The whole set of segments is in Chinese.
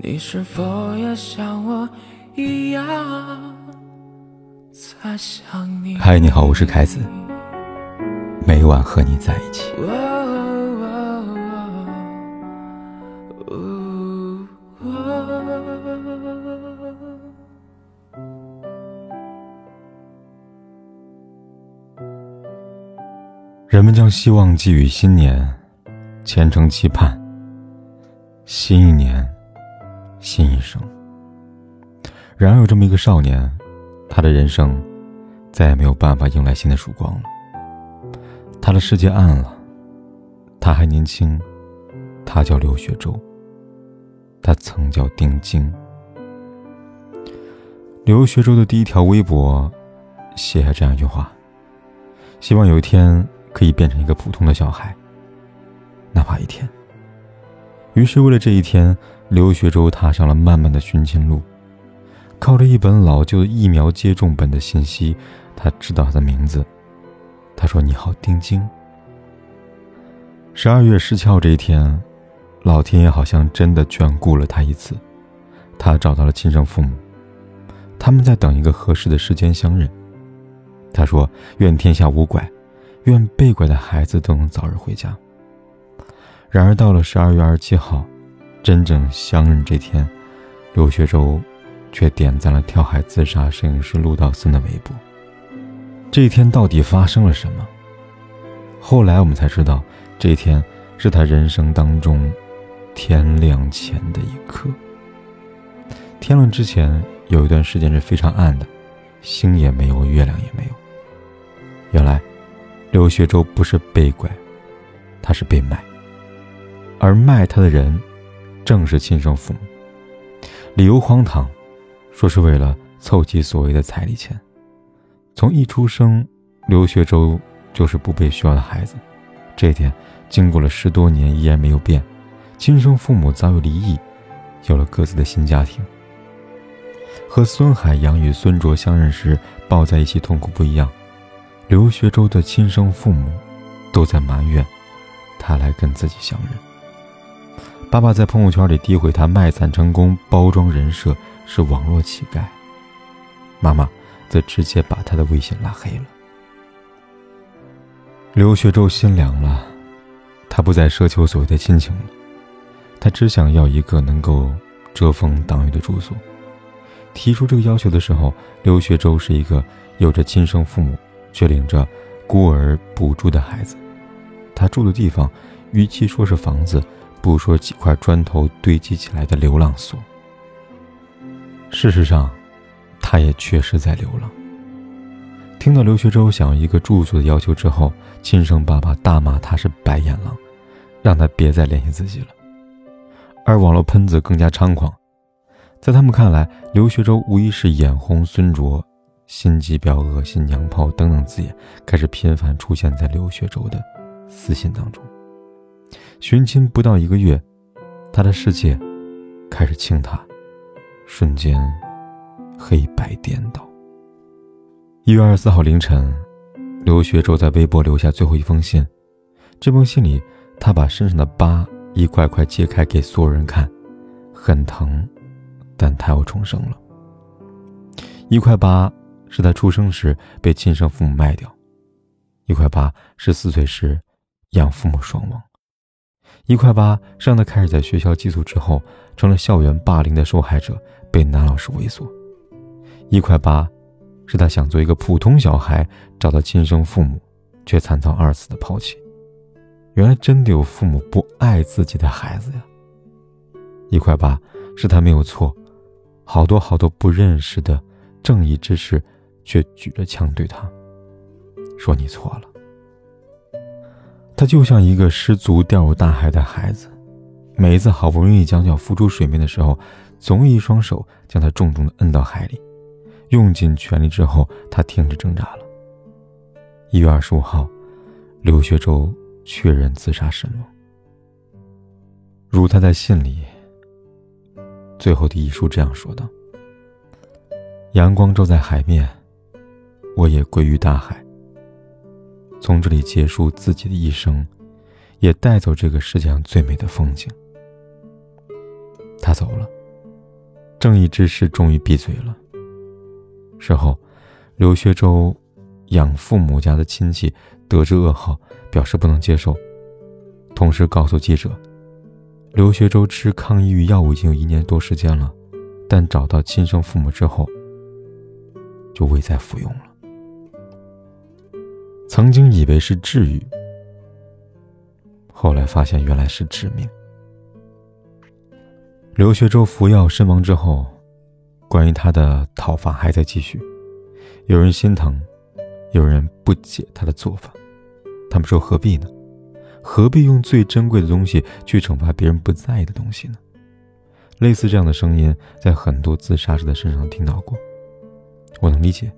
你是否也像我一样在想你？嗨，你好，我是凯子，每晚和你在一起。人们将希望寄予新年，虔诚期盼新一年。新一生。然而，有这么一个少年，他的人生再也没有办法迎来新的曙光了。他的世界暗了。他还年轻，他叫刘学周。他曾叫丁晶。刘学周的第一条微博写下这样一句话：“希望有一天可以变成一个普通的小孩，哪怕一天。”于是，为了这一天。刘学周踏上了漫漫的寻亲路，靠着一本老旧的疫苗接种本的信息，他知道他的名字。他说：“你好，丁晶。”十二月十七号这一天，老天爷好像真的眷顾了他一次，他找到了亲生父母，他们在等一个合适的时间相认。他说：“愿天下无拐，愿被拐的孩子都能早日回家。”然而到了十二月二十七号。真正相认这天，刘学周却点赞了跳海自杀摄影师陆道森的微博。这一天到底发生了什么？后来我们才知道，这一天是他人生当中天亮前的一刻。天亮之前有一段时间是非常暗的，星也没有，月亮也没有。原来，刘学周不是被拐，他是被卖，而卖他的人。正是亲生父母，理由荒唐，说是为了凑齐所谓的彩礼钱。从一出生，刘学周就是不被需要的孩子，这点经过了十多年依然没有变。亲生父母早有离异，有了各自的新家庭。和孙海洋与孙卓相认时抱在一起痛苦不一样，刘学周的亲生父母都在埋怨他来跟自己相认。爸爸在朋友圈里诋毁他卖惨成功，包装人设是网络乞丐。妈妈则直接把他的微信拉黑了。刘学周心凉了，他不再奢求所谓的亲情了，他只想要一个能够遮风挡雨的住所。提出这个要求的时候，刘学周是一个有着亲生父母却领着孤儿补助的孩子。他住的地方，与其说是房子。不说几块砖头堆积起来的流浪所。事实上，他也确实在流浪。听到刘学周想要一个住所的要求之后，亲生爸爸大骂他是白眼狼，让他别再联系自己了。而网络喷子更加猖狂，在他们看来，刘学周无疑是眼红孙卓、心机婊、恶心娘炮等等字眼开始频繁出现在刘学周的私信当中。寻亲不到一个月，他的世界开始倾塌，瞬间黑白颠倒。一月二十四号凌晨，刘学洲在微博留下最后一封信。这封信里，他把身上的疤一块块揭开给所有人看，很疼，但他又重生了。一块疤是他出生时被亲生父母卖掉，一块疤是四岁时养父母双亡。一块八让他开始在学校寄宿之后，成了校园霸凌的受害者，被男老师猥琐。一块八，是他想做一个普通小孩，找到亲生父母，却惨遭二次的抛弃。原来真的有父母不爱自己的孩子呀。一块八，是他没有错，好多好多不认识的正义之士，却举着枪对他，说你错了。他就像一个失足掉入大海的孩子，每一次好不容易将脚浮出水面的时候，总有一双手将他重重的摁到海里，用尽全力之后，他停止挣扎了。一月二十五号，刘学周确认自杀身亡。如他在信里最后的遗书这样说道：“阳光照在海面，我也归于大海。”从这里结束自己的一生，也带走这个世界上最美的风景。他走了，正义之士终于闭嘴了。事后，刘学周养父母家的亲戚得知噩耗，表示不能接受，同时告诉记者，刘学周吃抗抑郁药物已经有一年多时间了，但找到亲生父母之后，就未再服用了。曾经以为是治愈，后来发现原来是致命。刘学周服药身亡之后，关于他的讨伐还在继续。有人心疼，有人不解他的做法。他们说：“何必呢？何必用最珍贵的东西去惩罚别人不在意的东西呢？”类似这样的声音，在很多自杀者的身上听到过。我能理解，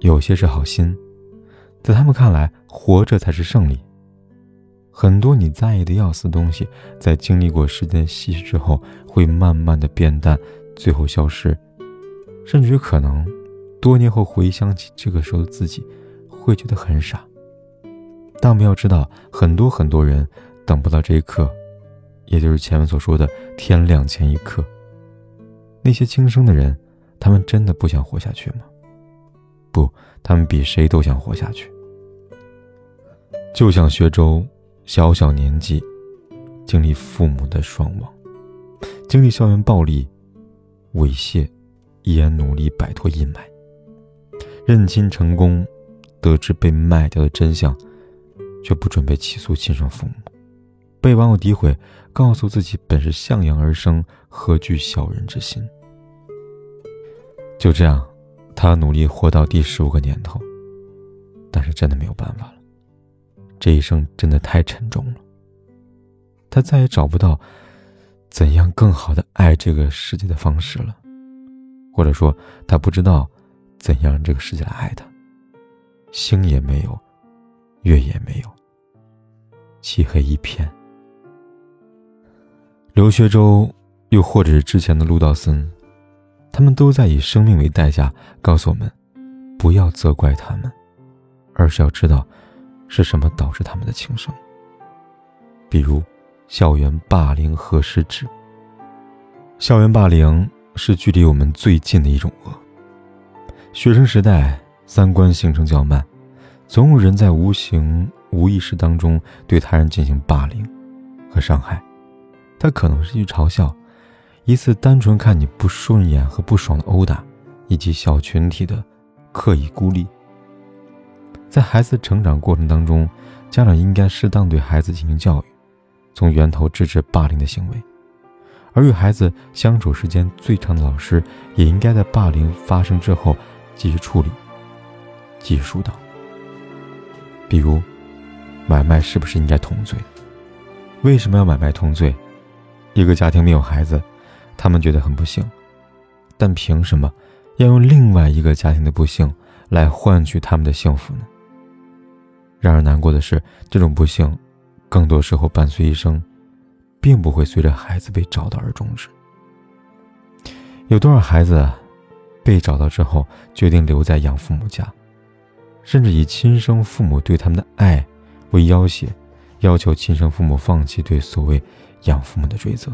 有些是好心。在他们看来，活着才是胜利。很多你在意的要死东西，在经历过时间稀释之后，会慢慢的变淡，最后消失。甚至于可能，多年后回想起这个时候的自己，会觉得很傻。但我们要知道，很多很多人等不到这一刻，也就是前面所说的天亮前一刻。那些轻生的人，他们真的不想活下去吗？不，他们比谁都想活下去。就像薛周，小小年纪，经历父母的双亡，经历校园暴力、猥亵，依然努力摆脱阴霾。认亲成功，得知被卖掉的真相，却不准备起诉亲生父母。被网友诋毁，告诉自己本是向阳而生，何惧小人之心。就这样，他努力活到第十五个年头，但是真的没有办法了。这一生真的太沉重了。他再也找不到怎样更好的爱这个世界的方式了，或者说，他不知道怎样让这个世界来爱他。星也没有，月也没有，漆黑一片。刘学周，又或者是之前的陆道森，他们都在以生命为代价告诉我们：不要责怪他们，而是要知道。是什么导致他们的轻生？比如，校园霸凌和失职？校园霸凌是距离我们最近的一种恶。学生时代，三观形成较慢，总有人在无形、无意识当中对他人进行霸凌和伤害。他可能是一句嘲笑，一次单纯看你不顺眼和不爽的殴打，以及小群体的刻意孤立。在孩子成长过程当中，家长应该适当对孩子进行教育，从源头制止霸凌的行为；而与孩子相处时间最长的老师，也应该在霸凌发生之后继续处理、继续疏导。比如，买卖是不是应该同罪？为什么要买卖同罪？一个家庭没有孩子，他们觉得很不幸，但凭什么要用另外一个家庭的不幸来换取他们的幸福呢？让人难过的是，这种不幸，更多时候伴随一生，并不会随着孩子被找到而终止。有多少孩子被找到之后，决定留在养父母家，甚至以亲生父母对他们的爱为要挟，要求亲生父母放弃对所谓养父母的追责。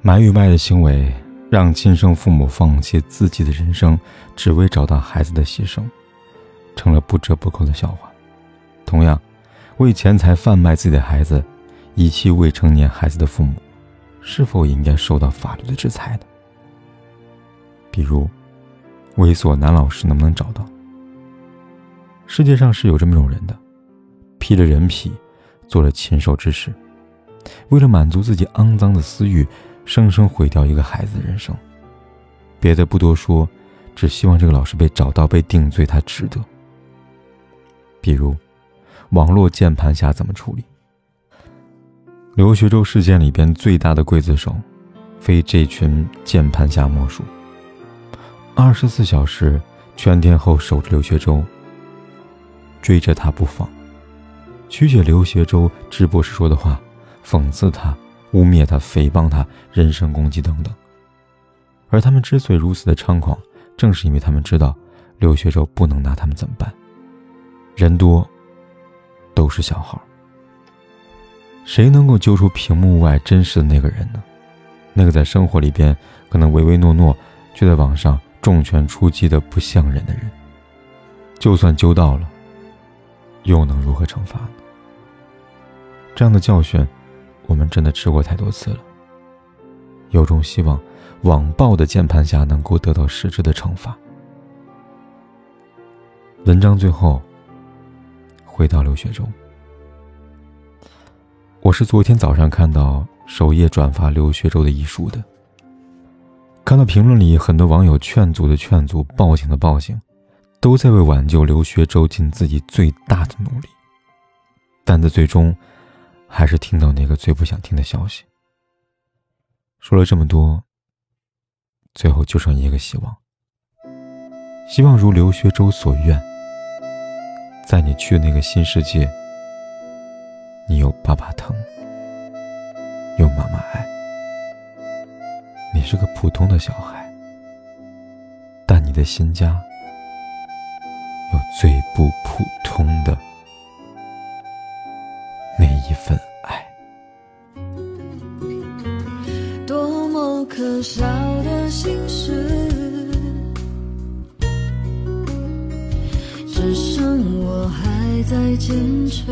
买与卖的行为，让亲生父母放弃自己的人生，只为找到孩子的牺牲，成了不折不扣的笑话。同样，为钱财贩卖自己的孩子、遗弃未成年孩子的父母，是否应该受到法律的制裁呢？比如，猥琐男老师能不能找到？世界上是有这么一种人的，披着人皮，做了禽兽之事，为了满足自己肮脏的私欲，生生毁掉一个孩子的人生。别的不多说，只希望这个老师被找到、被定罪，他值得。比如。网络键盘侠怎么处理？刘学周事件里边最大的刽子手，非这群键盘侠莫属。二十四小时全天候守着刘学周，追着他不放，曲解刘学周直播时说的话，讽刺他、污蔑他、诽谤他、人身攻击等等。而他们之所以如此的猖狂，正是因为他们知道刘学周不能拿他们怎么办，人多。都是小孩，谁能够揪出屏幕外真实的那个人呢？那个在生活里边可能唯唯诺诺，却在网上重拳出击的不像人的人。就算揪到了，又能如何惩罚呢？这样的教训，我们真的吃过太多次了。有种希望，网暴的键盘侠能够得到实质的惩罚。文章最后，回到刘学周。我是昨天早上看到首页转发刘学周的遗书的，看到评论里很多网友劝阻的劝阻，报警的报警，都在为挽救刘学周尽自己最大的努力，但在最终，还是听到那个最不想听的消息。说了这么多，最后就剩一个希望，希望如刘学周所愿，在你去的那个新世界。你有爸爸疼，有妈妈爱，你是个普通的小孩，但你的新家有最不普通的那一份爱。多么可笑的心事，在坚持。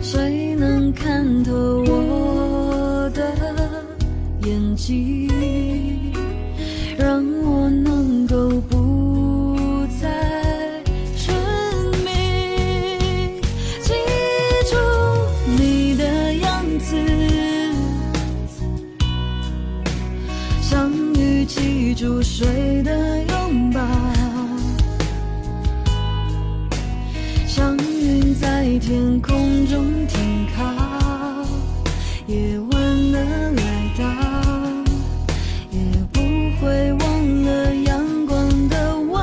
谁能看透我的眼睛，天空中停靠，夜晚的来到，也不会忘了阳光的温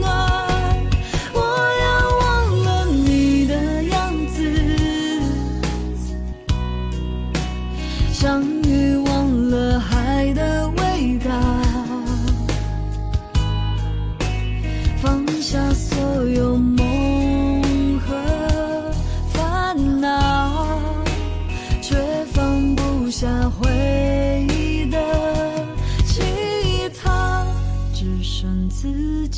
暖。我要忘了你的样子，相遇忘了海的